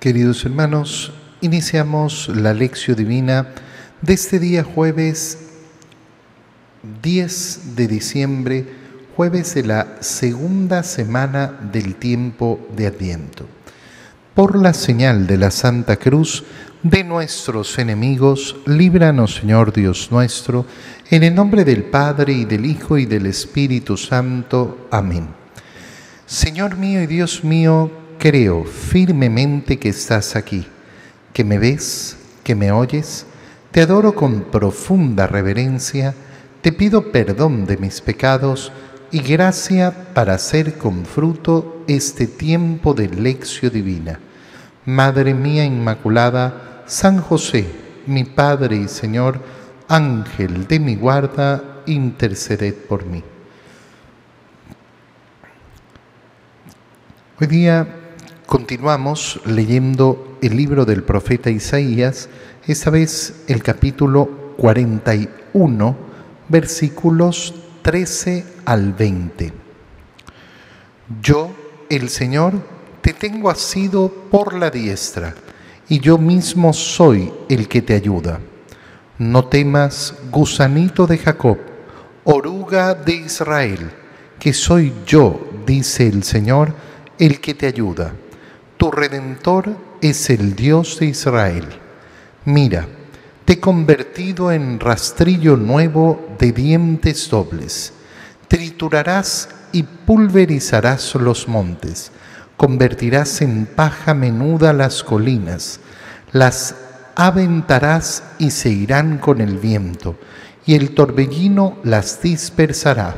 Queridos hermanos, iniciamos la lección divina de este día jueves 10 de diciembre, jueves de la segunda semana del tiempo de Adviento. Por la señal de la Santa Cruz de nuestros enemigos, líbranos Señor Dios nuestro, en el nombre del Padre y del Hijo y del Espíritu Santo. Amén. Señor mío y Dios mío, creo firmemente que estás aquí, que me ves, que me oyes. Te adoro con profunda reverencia, te pido perdón de mis pecados y gracia para hacer con fruto este tiempo de lección divina. Madre mía Inmaculada, San José, mi Padre y Señor, Ángel de mi guarda, interceded por mí. Hoy día continuamos leyendo el libro del profeta Isaías, esta vez el capítulo 41, versículos 13 al 20. Yo, el Señor, te tengo asido por la diestra, y yo mismo soy el que te ayuda. No temas, gusanito de Jacob, oruga de Israel, que soy yo, dice el Señor, el que te ayuda. Tu redentor es el Dios de Israel. Mira, te he convertido en rastrillo nuevo de dientes dobles. Triturarás y pulverizarás los montes. Convertirás en paja menuda las colinas. Las aventarás y se irán con el viento, y el torbellino las dispersará.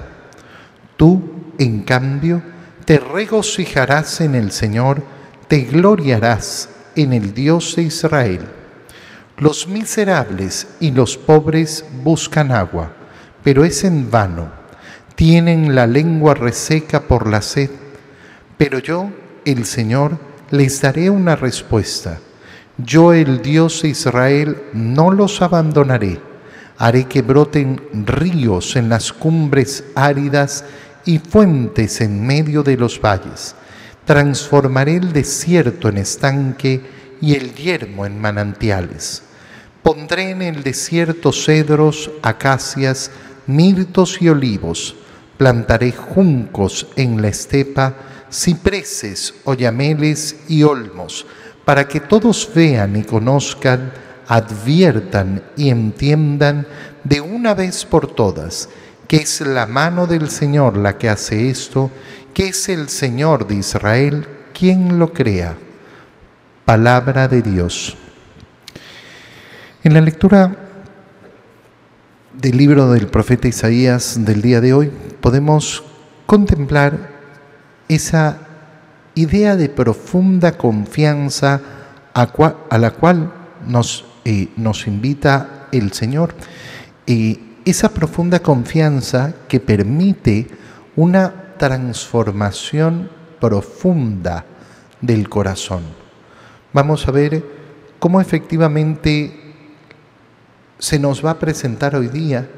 Tú, en cambio, te regocijarás en el Señor, te gloriarás en el Dios de Israel. Los miserables y los pobres buscan agua, pero es en vano. Tienen la lengua reseca por la sed, pero yo, el Señor, les daré una respuesta. Yo, el Dios de Israel, no los abandonaré. Haré que broten ríos en las cumbres áridas y fuentes en medio de los valles. Transformaré el desierto en estanque y el yermo en manantiales. Pondré en el desierto cedros, acacias, mirtos y olivos. Plantaré juncos en la estepa, cipreses, oyameles y olmos, para que todos vean y conozcan, adviertan y entiendan de una vez por todas que es la mano del Señor la que hace esto, que es el Señor de Israel quien lo crea. Palabra de Dios. En la lectura del libro del profeta Isaías del día de hoy podemos contemplar esa idea de profunda confianza a, la cual nos, eh, nos invita el Señor. y esa profunda confianza que permite una transformación profunda del corazón. Vamos a ver cómo efectivamente se nos va a presentar hoy día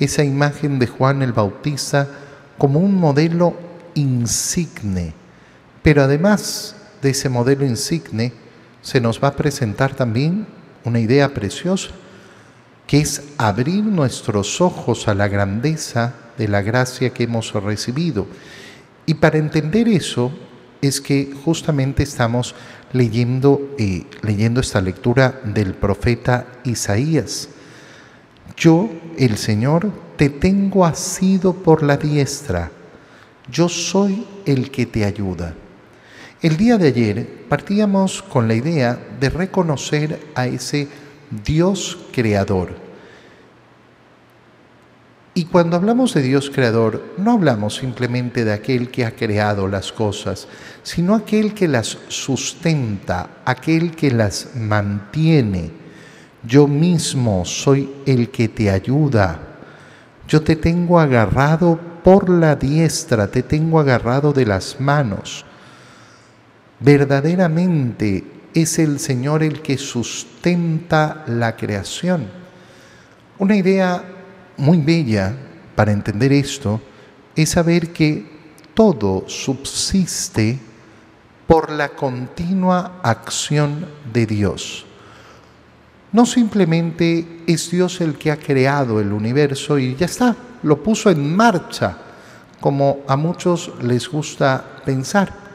esa imagen de Juan el Bautista como un modelo insigne, pero además de ese modelo insigne, se nos va a presentar también una idea preciosa que es abrir nuestros ojos a la grandeza de la gracia que hemos recibido. Y para entender eso es que justamente estamos leyendo, eh, leyendo esta lectura del profeta Isaías. Yo, el Señor, te tengo asido por la diestra. Yo soy el que te ayuda. El día de ayer partíamos con la idea de reconocer a ese Dios creador. Y cuando hablamos de Dios creador, no hablamos simplemente de aquel que ha creado las cosas, sino aquel que las sustenta, aquel que las mantiene. Yo mismo soy el que te ayuda. Yo te tengo agarrado por la diestra, te tengo agarrado de las manos. Verdaderamente es el Señor el que sustenta la creación. Una idea muy bella para entender esto es saber que todo subsiste por la continua acción de Dios. No simplemente es Dios el que ha creado el universo y ya está, lo puso en marcha, como a muchos les gusta pensar.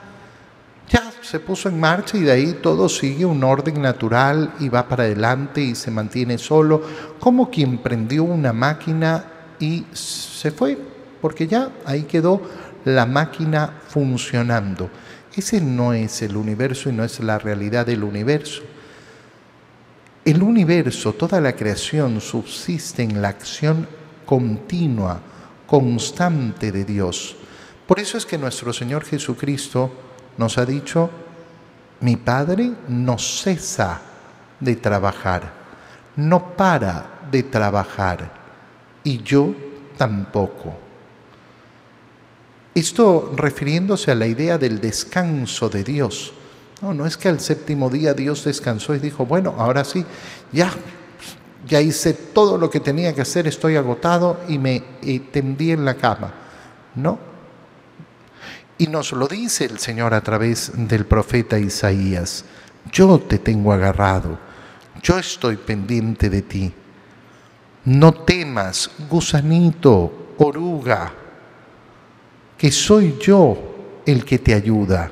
Se puso en marcha y de ahí todo sigue un orden natural y va para adelante y se mantiene solo, como quien prendió una máquina y se fue, porque ya ahí quedó la máquina funcionando. Ese no es el universo y no es la realidad del universo. El universo, toda la creación subsiste en la acción continua, constante de Dios. Por eso es que nuestro Señor Jesucristo nos ha dicho, mi Padre no cesa de trabajar, no para de trabajar, y yo tampoco. Esto refiriéndose a la idea del descanso de Dios. No, no es que al séptimo día Dios descansó y dijo, bueno, ahora sí, ya, ya hice todo lo que tenía que hacer, estoy agotado y me tendí en la cama. No. Y nos lo dice el Señor a través del profeta Isaías. Yo te tengo agarrado, yo estoy pendiente de ti. No temas, gusanito, oruga que soy yo el que te ayuda.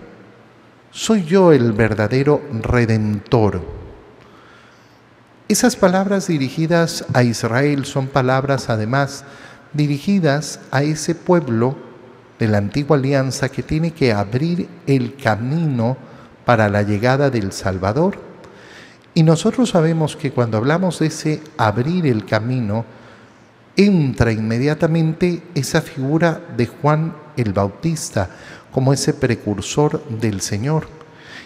Soy yo el verdadero redentor. Esas palabras dirigidas a Israel son palabras además dirigidas a ese pueblo de la antigua alianza que tiene que abrir el camino para la llegada del Salvador. Y nosotros sabemos que cuando hablamos de ese abrir el camino, entra inmediatamente esa figura de Juan el Bautista como ese precursor del Señor.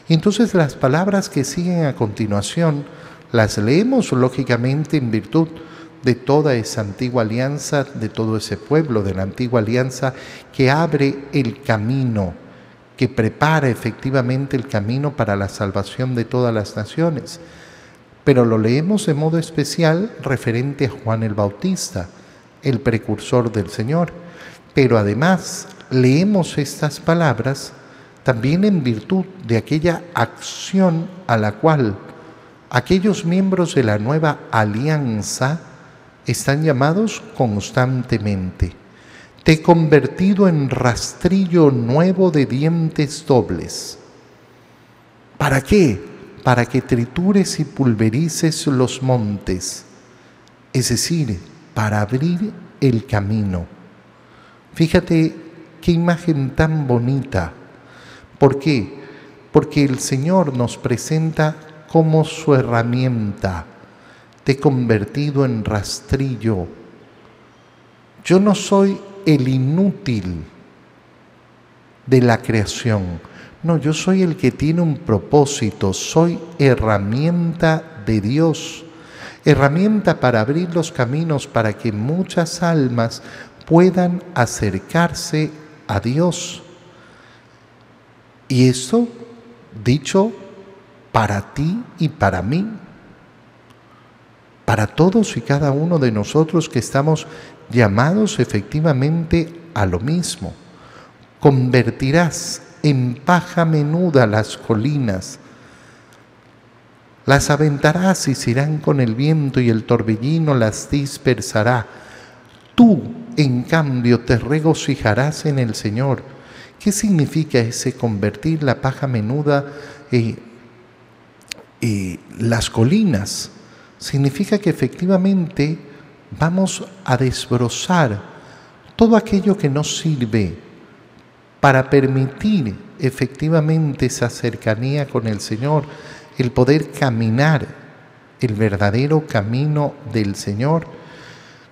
Y entonces las palabras que siguen a continuación las leemos lógicamente en virtud de toda esa antigua alianza, de todo ese pueblo de la antigua alianza que abre el camino, que prepara efectivamente el camino para la salvación de todas las naciones. Pero lo leemos de modo especial referente a Juan el Bautista el precursor del Señor. Pero además leemos estas palabras también en virtud de aquella acción a la cual aquellos miembros de la nueva alianza están llamados constantemente. Te he convertido en rastrillo nuevo de dientes dobles. ¿Para qué? Para que tritures y pulverices los montes. Es decir, para abrir el camino. Fíjate qué imagen tan bonita. ¿Por qué? Porque el Señor nos presenta como su herramienta. Te he convertido en rastrillo. Yo no soy el inútil de la creación. No, yo soy el que tiene un propósito, soy herramienta de Dios herramienta para abrir los caminos para que muchas almas puedan acercarse a Dios. Y eso dicho para ti y para mí, para todos y cada uno de nosotros que estamos llamados efectivamente a lo mismo. Convertirás en paja menuda las colinas, las aventarás y se irán con el viento y el torbellino las dispersará. Tú, en cambio, te regocijarás en el Señor. ¿Qué significa ese convertir la paja menuda en las colinas? Significa que efectivamente vamos a desbrozar todo aquello que nos sirve para permitir efectivamente esa cercanía con el Señor el poder caminar el verdadero camino del Señor,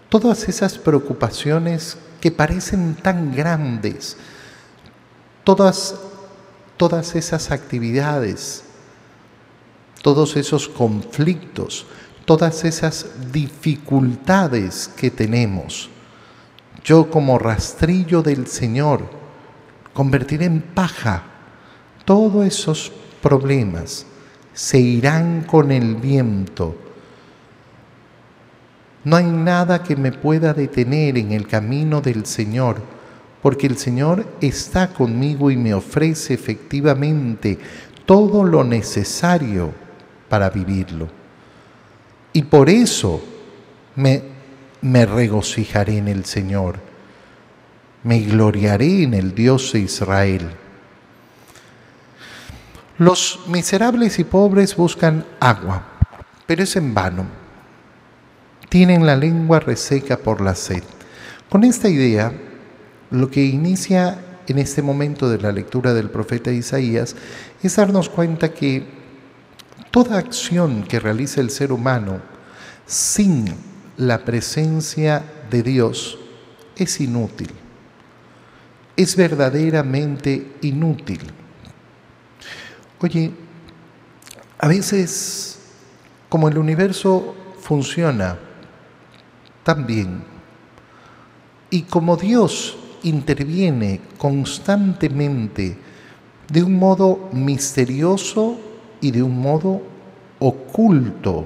todas esas preocupaciones que parecen tan grandes, todas, todas esas actividades, todos esos conflictos, todas esas dificultades que tenemos, yo como rastrillo del Señor, convertiré en paja todos esos problemas se irán con el viento. No hay nada que me pueda detener en el camino del Señor, porque el Señor está conmigo y me ofrece efectivamente todo lo necesario para vivirlo. Y por eso me, regocijaré en el Señor, me gloriaré en el Dios de Israel. Los miserables y pobres buscan agua, pero es en vano. Tienen la lengua reseca por la sed. Con esta idea, lo que inicia en este momento de la lectura del profeta Isaías es darnos cuenta que toda acción que realiza el ser humano sin la presencia de Dios es inútil, es verdaderamente inútil. Oye, a veces como el universo funciona tan bien y como Dios interviene constantemente de un modo misterioso y de un modo oculto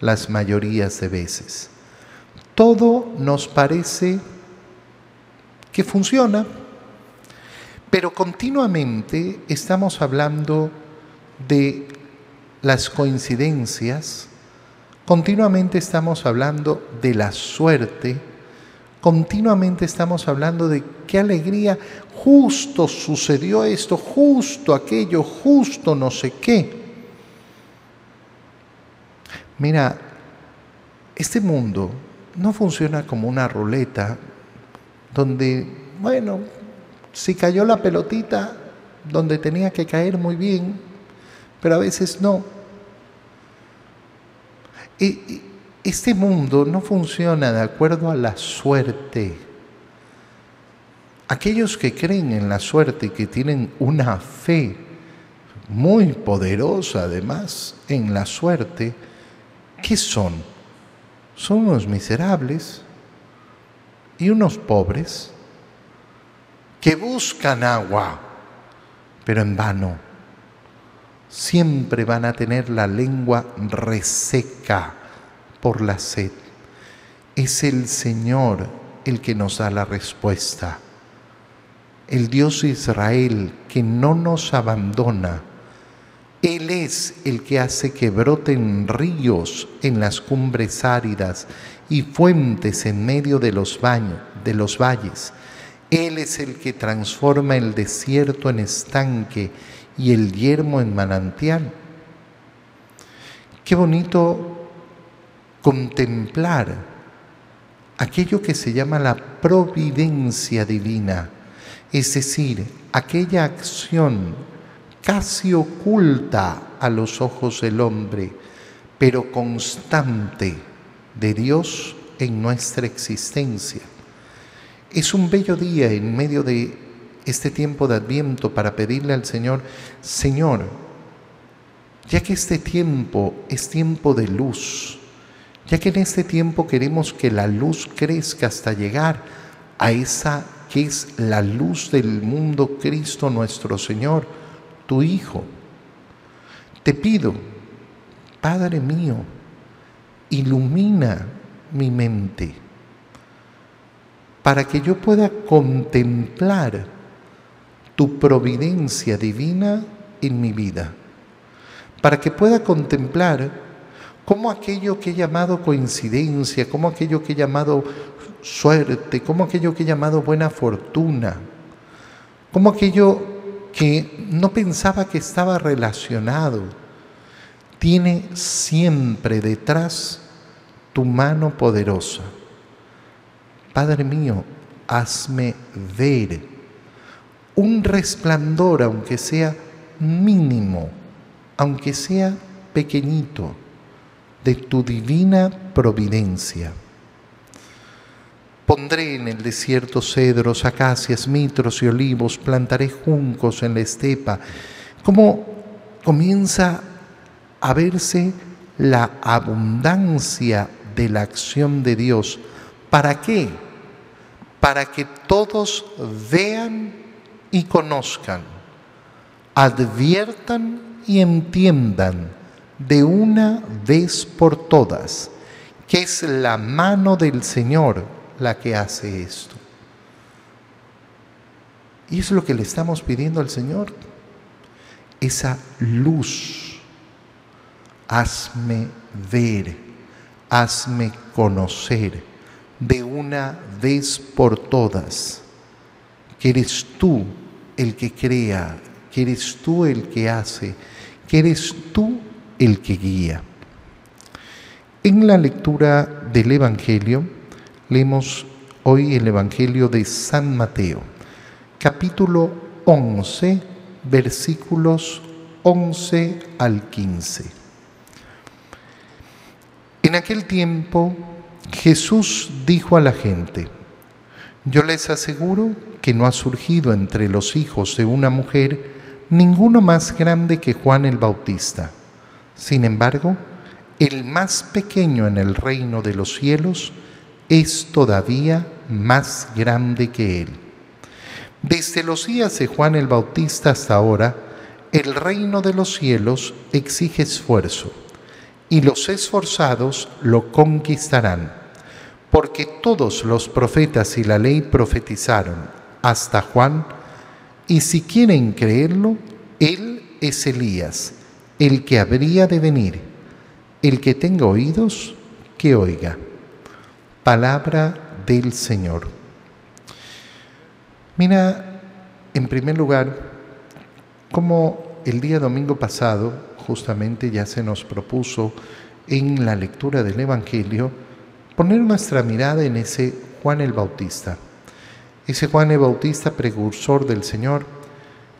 las mayorías de veces. Todo nos parece que funciona, pero continuamente estamos hablando de las coincidencias, continuamente estamos hablando de la suerte, continuamente estamos hablando de qué alegría, justo sucedió esto, justo aquello, justo no sé qué. Mira, este mundo no funciona como una ruleta donde, bueno, si cayó la pelotita donde tenía que caer muy bien, pero a veces no. Y este mundo no funciona de acuerdo a la suerte. Aquellos que creen en la suerte y que tienen una fe muy poderosa además en la suerte, ¿qué son? Son unos miserables y unos pobres que buscan agua, pero en vano. Siempre van a tener la lengua reseca por la sed. Es el Señor el que nos da la respuesta. El Dios Israel que no nos abandona. Él es el que hace que broten ríos en las cumbres áridas y fuentes en medio de los, baños, de los valles él es el que transforma el desierto en estanque y el yermo en manantial. Qué bonito contemplar aquello que se llama la providencia divina, es decir, aquella acción casi oculta a los ojos del hombre, pero constante de Dios en nuestra existencia. Es un bello día en medio de este tiempo de adviento para pedirle al Señor, Señor, ya que este tiempo es tiempo de luz, ya que en este tiempo queremos que la luz crezca hasta llegar a esa que es la luz del mundo, Cristo nuestro Señor, tu Hijo. Te pido, Padre mío, ilumina mi mente para que yo pueda contemplar tu providencia divina en mi vida, para que pueda contemplar cómo aquello que he llamado coincidencia, cómo aquello que he llamado suerte, cómo aquello que he llamado buena fortuna, cómo aquello que no pensaba que estaba relacionado, tiene siempre detrás tu mano poderosa Padre mío, hazme ver un resplandor, aunque sea mínimo, aunque sea pequeñito, de tu divina providencia. Pondré en el desierto cedros, acacias, mitros y olivos, plantaré juncos en la estepa. Como comienza a verse la abundancia de la acción de Dios. ¿Para qué? para que todos vean y conozcan, adviertan y entiendan de una vez por todas que es la mano del Señor la que hace esto. Y es lo que le estamos pidiendo al Señor. Esa luz. Hazme ver, hazme conocer de una vez por todas que eres tú el que crea, que eres tú el que hace, que eres tú el que guía. En la lectura del Evangelio, leemos hoy el Evangelio de San Mateo, capítulo 11, versículos 11 al 15. En aquel tiempo Jesús dijo a la gente, yo les aseguro que no ha surgido entre los hijos de una mujer ninguno más grande que Juan el Bautista. Sin embargo, el más pequeño en el reino de los cielos es todavía más grande que él. Desde los días de Juan el Bautista hasta ahora, el reino de los cielos exige esfuerzo, y los esforzados lo conquistarán, porque todos los profetas y la ley profetizaron hasta Juan, y si quieren creerlo, él es Elías, el que habría de venir. El que tenga oídos, que oiga. Palabra del Señor. Mira, en primer lugar, como el día domingo pasado justamente ya se nos propuso en la lectura del Evangelio poner nuestra mirada en ese Juan el Bautista. Ese Juan el Bautista precursor del Señor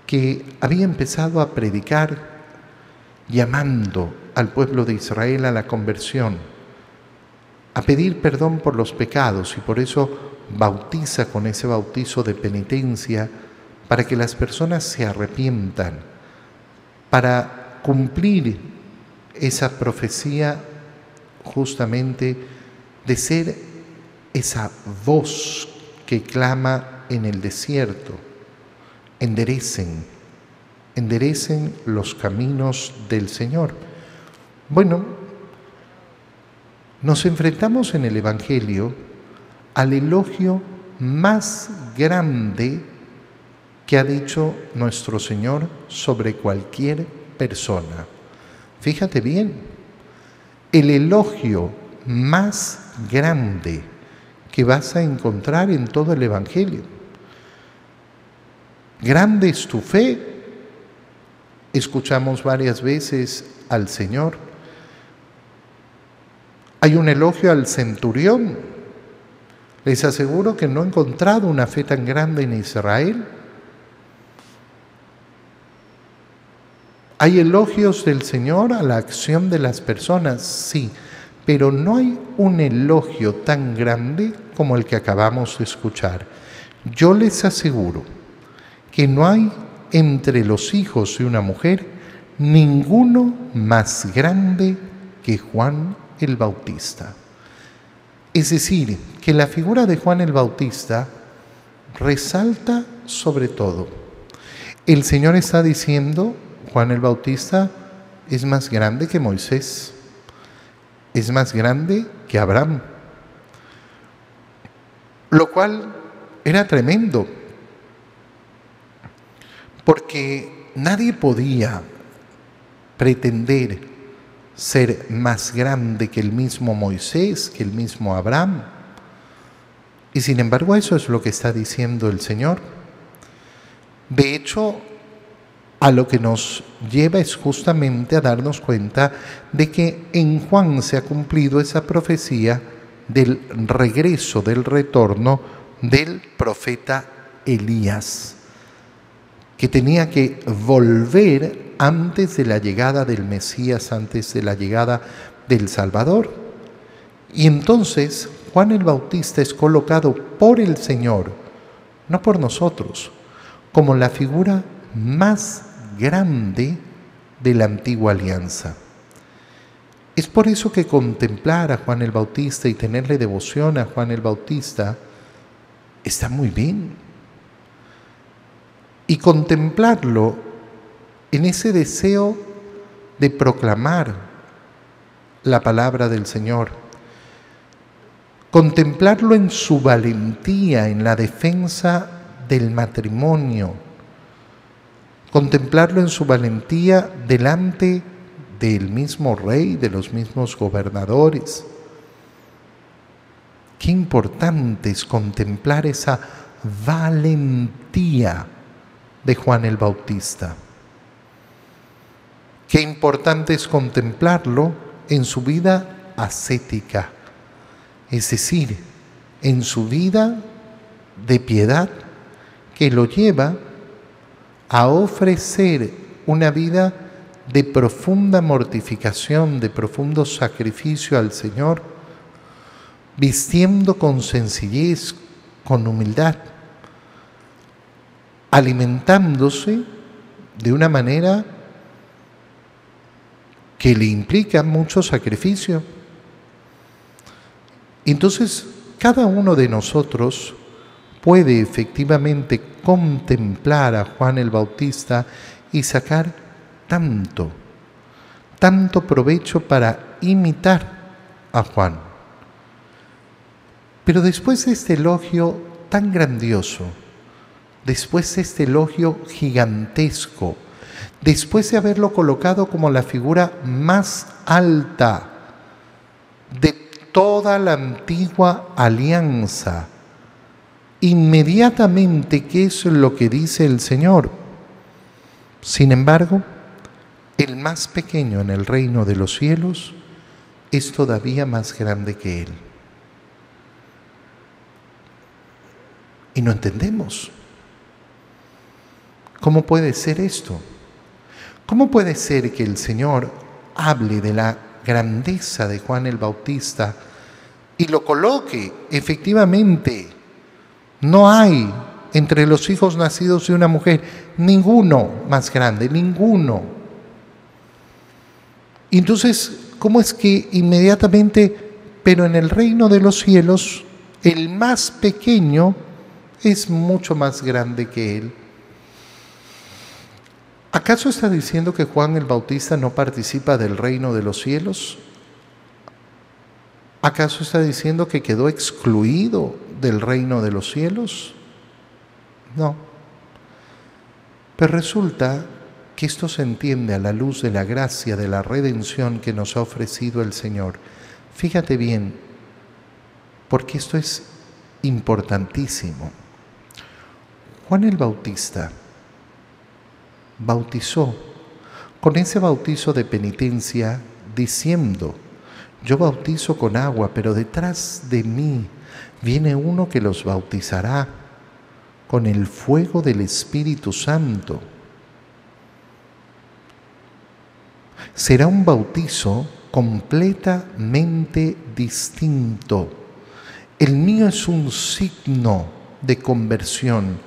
que había empezado a predicar llamando al pueblo de Israel a la conversión, a pedir perdón por los pecados y por eso bautiza con ese bautizo de penitencia para que las personas se arrepientan, para cumplir esa profecía justamente de ser esa voz que clama en el desierto, enderecen, enderecen los caminos del Señor. Bueno, nos enfrentamos en el Evangelio al elogio más grande que ha dicho nuestro Señor sobre cualquier persona. Fíjate bien, el elogio más grande que vas a encontrar en todo el Evangelio. Grande es tu fe. Escuchamos varias veces al Señor hay un elogio al centurión. Les aseguro que no he encontrado una fe tan grande en Israel. Hay elogios del Señor a la acción de las personas, sí, pero no hay un elogio tan grande como el que acabamos de escuchar. Yo les aseguro que no hay entre los hijos de una mujer ninguno más grande que Juan el Bautista. Es decir, que la figura de Juan el Bautista resalta sobre todo. El Señor está diciendo, Juan el Bautista es más grande que Moisés, es más grande que Abraham, lo cual era tremendo, porque nadie podía pretender ser más grande que el mismo Moisés, que el mismo Abraham. Y sin embargo eso es lo que está diciendo el Señor. De hecho, a lo que nos lleva es justamente a darnos cuenta de que en Juan se ha cumplido esa profecía del regreso, del retorno del profeta Elías, que tenía que volver antes de la llegada del Mesías, antes de la llegada del Salvador. Y entonces Juan el Bautista es colocado por el Señor, no por nosotros, como la figura más grande de la antigua alianza. Es por eso que contemplar a Juan el Bautista y tenerle devoción a Juan el Bautista está muy bien. Y contemplarlo en ese deseo de proclamar la palabra del Señor, contemplarlo en su valentía, en la defensa del matrimonio, contemplarlo en su valentía delante del mismo rey, de los mismos gobernadores. Qué importante es contemplar esa valentía de Juan el Bautista. Qué importante es contemplarlo en su vida ascética, es decir, en su vida de piedad que lo lleva a ofrecer una vida de profunda mortificación, de profundo sacrificio al Señor, vistiendo con sencillez, con humildad, alimentándose de una manera que le implica mucho sacrificio. Entonces, cada uno de nosotros puede efectivamente contemplar a Juan el Bautista y sacar tanto, tanto provecho para imitar a Juan. Pero después de este elogio tan grandioso, después de este elogio gigantesco, después de haberlo colocado como la figura más alta de toda la antigua alianza, inmediatamente qué es lo que dice el Señor. Sin embargo, el más pequeño en el reino de los cielos es todavía más grande que Él. Y no entendemos. ¿Cómo puede ser esto? ¿Cómo puede ser que el Señor hable de la grandeza de Juan el Bautista y lo coloque efectivamente? No hay entre los hijos nacidos de una mujer ninguno más grande, ninguno. Entonces, ¿cómo es que inmediatamente, pero en el reino de los cielos, el más pequeño es mucho más grande que él? ¿Acaso está diciendo que Juan el Bautista no participa del reino de los cielos? ¿Acaso está diciendo que quedó excluido del reino de los cielos? No. Pero resulta que esto se entiende a la luz de la gracia de la redención que nos ha ofrecido el Señor. Fíjate bien, porque esto es importantísimo. Juan el Bautista bautizó con ese bautizo de penitencia diciendo, yo bautizo con agua, pero detrás de mí viene uno que los bautizará con el fuego del Espíritu Santo será un bautizo completamente distinto. El mío es un signo de conversión,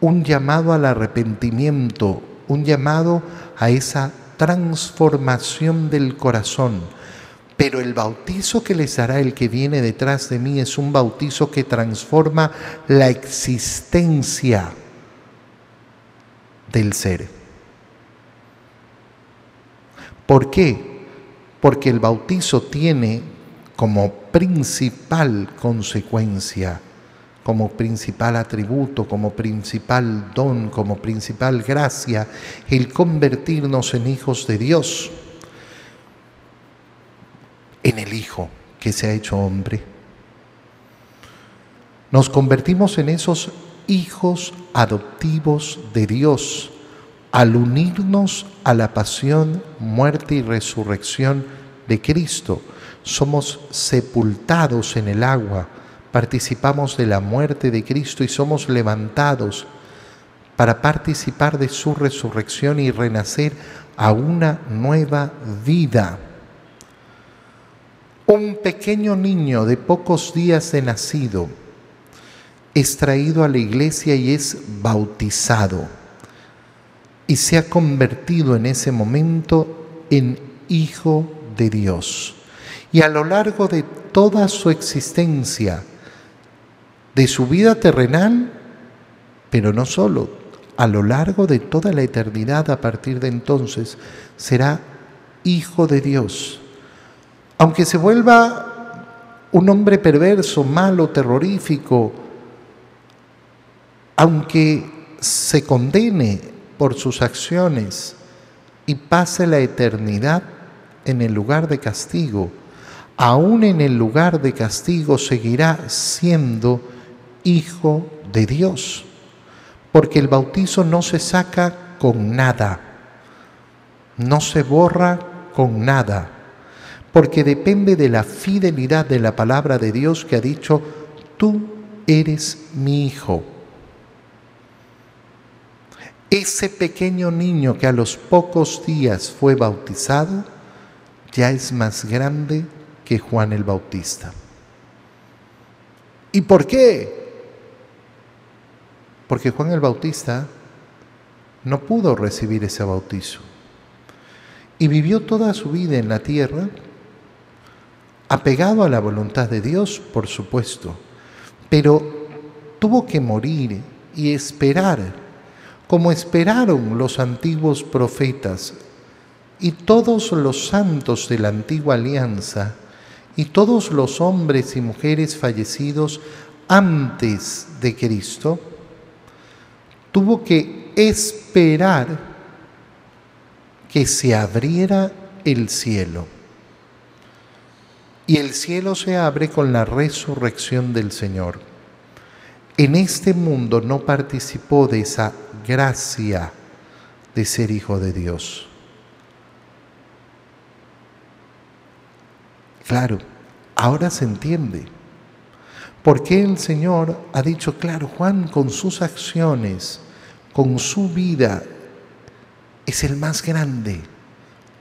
un llamado al arrepentimiento, un llamado a esa transformación del corazón. Pero el bautizo que les hará el que viene detrás de mí es un bautizo que transforma la existencia del ser. ¿Por qué? Porque el bautizo tiene como principal consecuencia, como principal atributo, como principal don, como principal gracia, el convertirnos en hijos de Dios, en el Hijo que se ha hecho hombre. Nos convertimos en esos hijos adoptivos de Dios al unirnos a la pasión, muerte y resurrección de Cristo. Somos sepultados en el agua, participamos de la muerte de Cristo y somos levantados para participar de su resurrección y renacer a una nueva vida. Un pequeño niño de pocos días de nacido es traído a la iglesia y es bautizado y se ha convertido en ese momento en hijo de Dios. Y a lo largo de toda su existencia, de su vida terrenal, pero no solo, a lo largo de toda la eternidad a partir de entonces, será hijo de Dios. Aunque se vuelva un hombre perverso, malo, terrorífico, aunque se condene por sus acciones y pase la eternidad en el lugar de castigo, aún en el lugar de castigo seguirá siendo hijo de Dios, porque el bautizo no se saca con nada, no se borra con nada, porque depende de la fidelidad de la palabra de Dios que ha dicho, tú eres mi hijo. Ese pequeño niño que a los pocos días fue bautizado, ya es más grande que Juan el Bautista. ¿Y por qué? Porque Juan el Bautista no pudo recibir ese bautizo. Y vivió toda su vida en la tierra apegado a la voluntad de Dios, por supuesto, pero tuvo que morir y esperar, como esperaron los antiguos profetas y todos los santos de la antigua alianza y todos los hombres y mujeres fallecidos antes de Cristo, tuvo que esperar que se abriera el cielo. Y el cielo se abre con la resurrección del Señor. En este mundo no participó de esa gracia de ser hijo de Dios. Claro, ahora se entiende. ¿Por qué el Señor ha dicho, claro, Juan con sus acciones, con su vida, es el más grande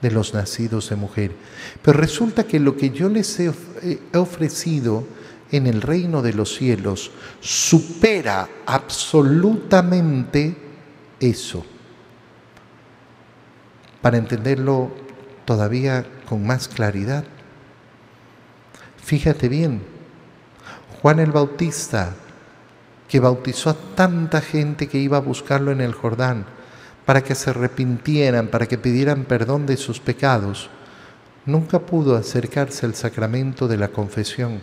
de los nacidos de mujer? Pero resulta que lo que yo les he ofrecido en el reino de los cielos supera absolutamente eso. Para entenderlo todavía con más claridad, Fíjate bien, Juan el Bautista, que bautizó a tanta gente que iba a buscarlo en el Jordán, para que se arrepintieran, para que pidieran perdón de sus pecados, nunca pudo acercarse al sacramento de la confesión.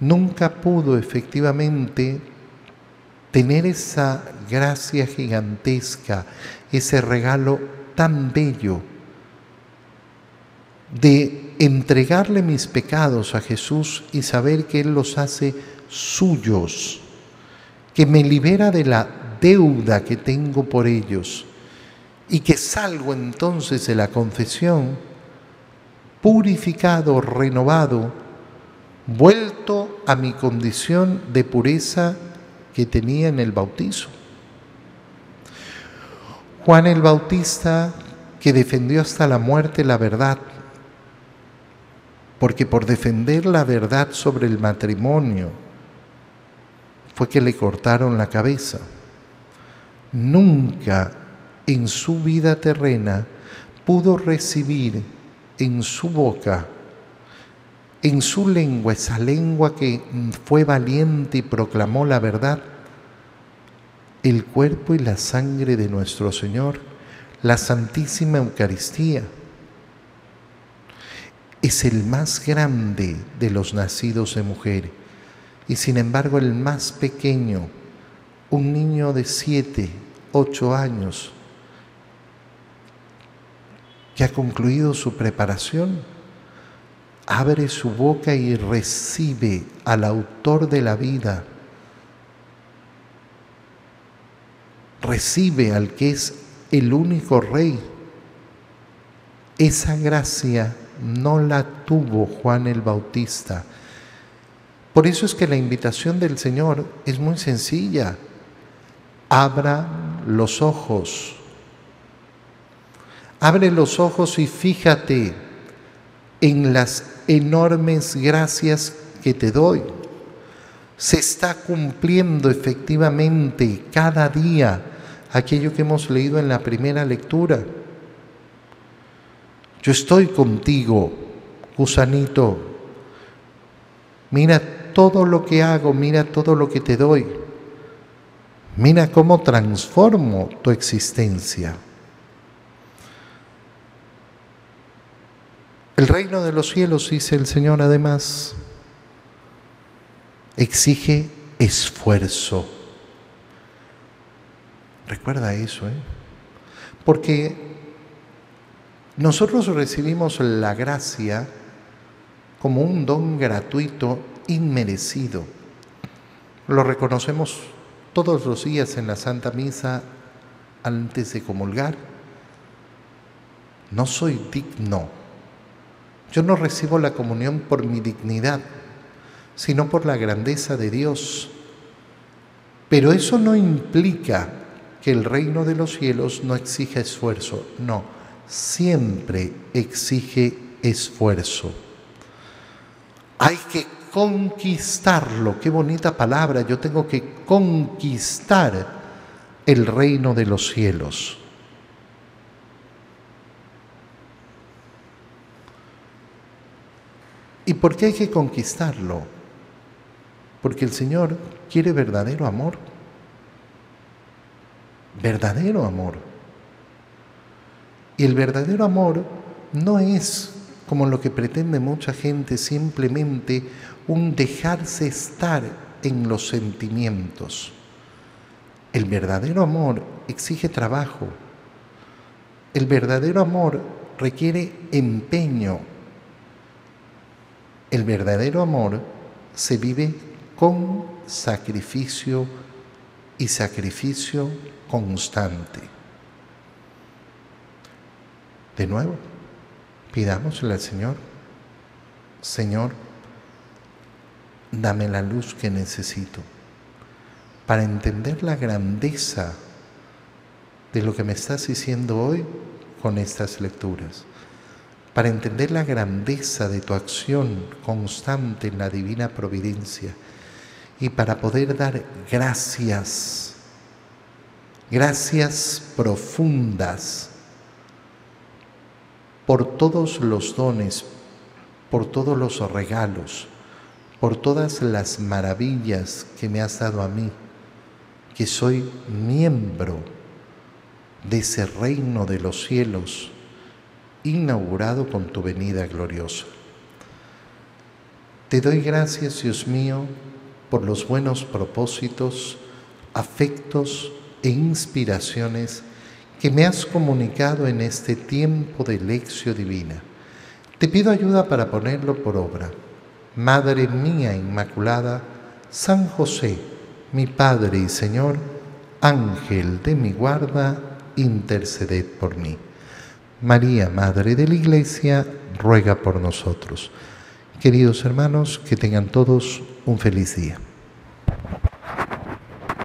Nunca pudo efectivamente tener esa gracia gigantesca, ese regalo tan bello de entregarle mis pecados a Jesús y saber que Él los hace suyos, que me libera de la deuda que tengo por ellos y que salgo entonces de la confesión purificado, renovado, vuelto a mi condición de pureza que tenía en el bautizo. Juan el Bautista, que defendió hasta la muerte la verdad, porque por defender la verdad sobre el matrimonio fue que le cortaron la cabeza. Nunca en su vida terrena pudo recibir en su boca, en su lengua, esa lengua que fue valiente y proclamó la verdad, el cuerpo y la sangre de nuestro Señor, la Santísima Eucaristía es el más grande de los nacidos de mujer y sin embargo el más pequeño, un niño de siete, ocho años, que ha concluido su preparación, abre su boca y recibe al autor de la vida, recibe al que es el único rey. Esa gracia no la tuvo Juan el Bautista. Por eso es que la invitación del Señor es muy sencilla. Abra los ojos. Abre los ojos y fíjate en las enormes gracias que te doy. Se está cumpliendo efectivamente cada día aquello que hemos leído en la primera lectura yo estoy contigo, gusanito. Mira todo lo que hago, mira todo lo que te doy. Mira cómo transformo tu existencia. El reino de los cielos, dice el Señor además, exige esfuerzo. Recuerda eso, ¿eh? Porque nosotros recibimos la gracia como un don gratuito, inmerecido. Lo reconocemos todos los días en la Santa Misa antes de comulgar. No soy digno. Yo no recibo la comunión por mi dignidad, sino por la grandeza de Dios. Pero eso no implica que el reino de los cielos no exija esfuerzo. No, siempre exige esfuerzo. Hay que conquistarlo. Qué bonita palabra. Yo tengo que conquistar el reino de los cielos. ¿Y por qué hay que conquistarlo? Porque el Señor quiere verdadero amor. Verdadero amor. Y el verdadero amor no es como lo que pretende mucha gente, simplemente un dejarse estar en los sentimientos. El verdadero amor exige trabajo. El verdadero amor requiere empeño. El verdadero amor se vive con sacrificio y sacrificio constante. De nuevo, Pidámosle al Señor, Señor, dame la luz que necesito para entender la grandeza de lo que me estás diciendo hoy con estas lecturas, para entender la grandeza de tu acción constante en la divina providencia y para poder dar gracias, gracias profundas por todos los dones, por todos los regalos, por todas las maravillas que me has dado a mí, que soy miembro de ese reino de los cielos inaugurado con tu venida gloriosa. Te doy gracias, Dios mío, por los buenos propósitos, afectos e inspiraciones que me has comunicado en este tiempo de lección divina. Te pido ayuda para ponerlo por obra. Madre mía Inmaculada, San José, mi Padre y Señor, Ángel de mi guarda, interceded por mí. María, Madre de la Iglesia, ruega por nosotros. Queridos hermanos, que tengan todos un feliz día.